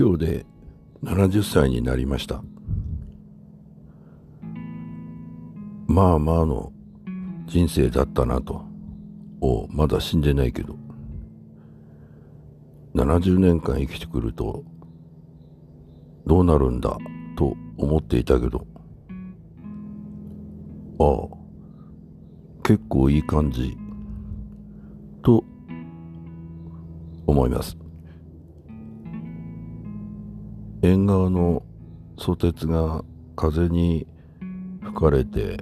今日で70歳になりました。まあまあの人生だったなと。おまだ死んでないけど。70年間生きてくるとどうなるんだ？と思っていたけど。ああ結構いい感じ。と思います。縁側のソテツが風に吹かれて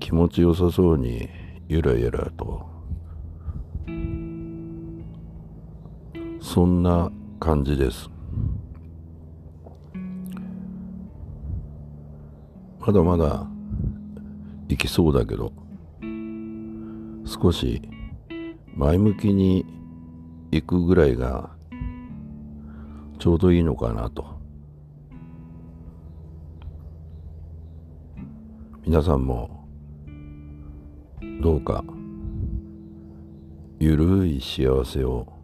気持ちよさそうにゆらゆらと。そんな感じです。まだまだ行きそうだけど少し前向きに行くぐらいがちょうどいいのかなと。皆さんもどうかゆるい幸せを